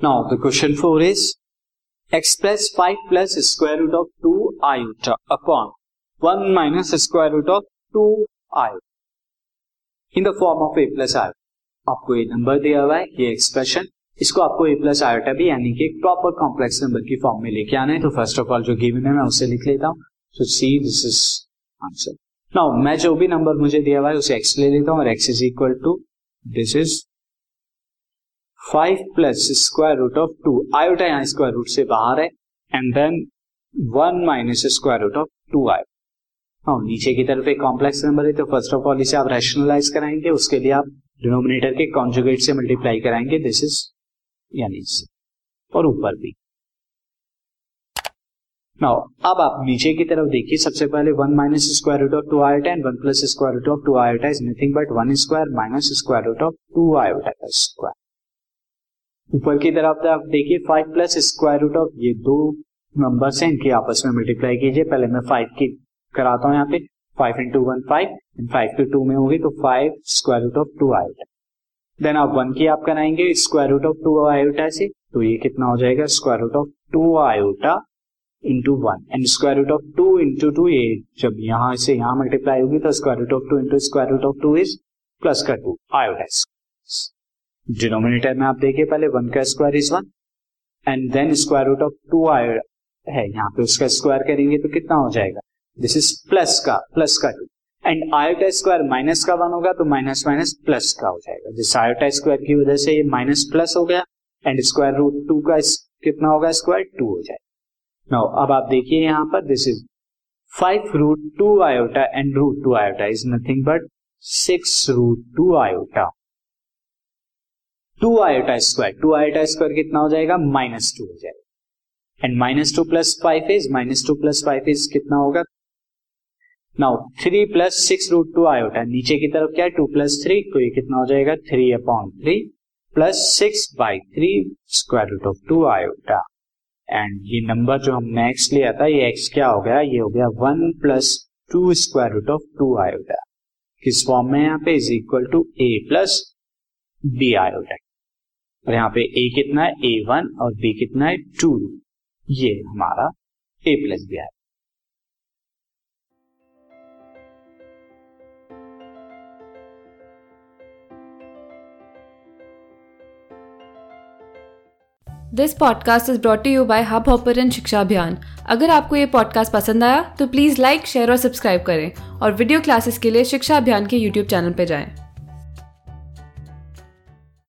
Now, the question 4 is, express 5 plus square root of 2 iota upon 1 minus square root of 2 iota in the form of a plus iota. आपको ये number दिया हुआ है, ये expression इसको आपको ए plus iota भी यानी कि एक प्रॉपर कॉम्प्लेक्स नंबर की फॉर्म में लेके आना है। तो फ़र्स्ट ऑफ़ ऑल जो गिवन है, मैं उसे लिख लेता हूँ। So see this is answer now मैं जो भी नंबर मुझे दिया हुआ है, उसे एक्स ले लेता हूँ और x is equal to this is five plus square root of two iota यहाँ स्क्वायर रूट से बाहर है and then one minus square root of two iota हाँ नीचे की तरफ़ एक कॉम्प्लेक्स नंबर है तो फ़र्स्ट ऑफ़ ऑल इसे आप रैशनलाइज कराएँगे, उसके लिए आप डिनोमिनेटर के कॉन्जुगेट से मल्टीप्लाई कराएँगे दिस इज़ यानी और ऊपर भी। नाउ अब आप नीचे की तरफ़ देखिए, सबसे पहले one minus square root of two iota and one plus square root of two iota is nothing but one square minus square root of two iota का स्क्वायर ऊपर की तरफ़ आप देखिए five plus square root of ये दो number है, इनके आपस में मल्टीप्लाई कीजिए। पहले मैं फाइव की कराता हूँ यहाँ पे। Five into one five and five two two में होगी तो five square root of two iota then आप वन की आप कराएँगे square root of two iota से तो ये कितना हो जाएगा? Square root of two iota into one and square root of two into two ये जब यहाँ से यहाँ मल्टीप्लाई होगी तो square root of two into square root of two is plus का टू आयोटा डिनोमिनेटर में आप देखिए पहले वन का square is one and then square root of two iota है। यहाँ पे उसका स्क्वायर करेंगे तो कितना हो जाएगा? दिस इज़ प्लस का प्लस का two and iota square minus का वन होगा तो माइनस माइनस प्लस का हो जाएगा। जिस आयोटा स्क्वायर की वजह से ये माइनस प्लस हो गया एंड स्क्वायर रूट टू का कितना होगा? स्क्वायर टू हो जाएगा। नाउ अब आप देखिए यहाँ पर this is five root two iota and root two iota is nothing but six root two iota two iota square, two iota square कितना हो जाएगा? माइनस टू हो जाएगा। And minus two plus five is minus two plus five is कितना होगा? Now three plus six root two iota नीचे की तरफ़ क्या है? टू प्लस थ्री तो ये कितना हो जाएगा? Three upon three plus six by three square root of two iota and ये नंबर जो हमने एक्स लिया था, ये एक्स क्या हो गया? ये हो गया one plus two square root of two iota किस फॉर्म में यहाँ पे? Is equal to a plus b iota और यहाँ पे ए कितना है? ए वन और बी कितना है? टू ये हमारा ए प्लस बी है this podcast is brought you by Hubhopper शिक्षा अभियान अगर आपको ये पॉडकास्ट पसंद आया तो प्लीज़ लाइक शेयर और सब्सक्राइब करें। और वीडियो क्लासेस के लिए शिक्षा अभियान के यूट्यूब चैनल पर जाएँ।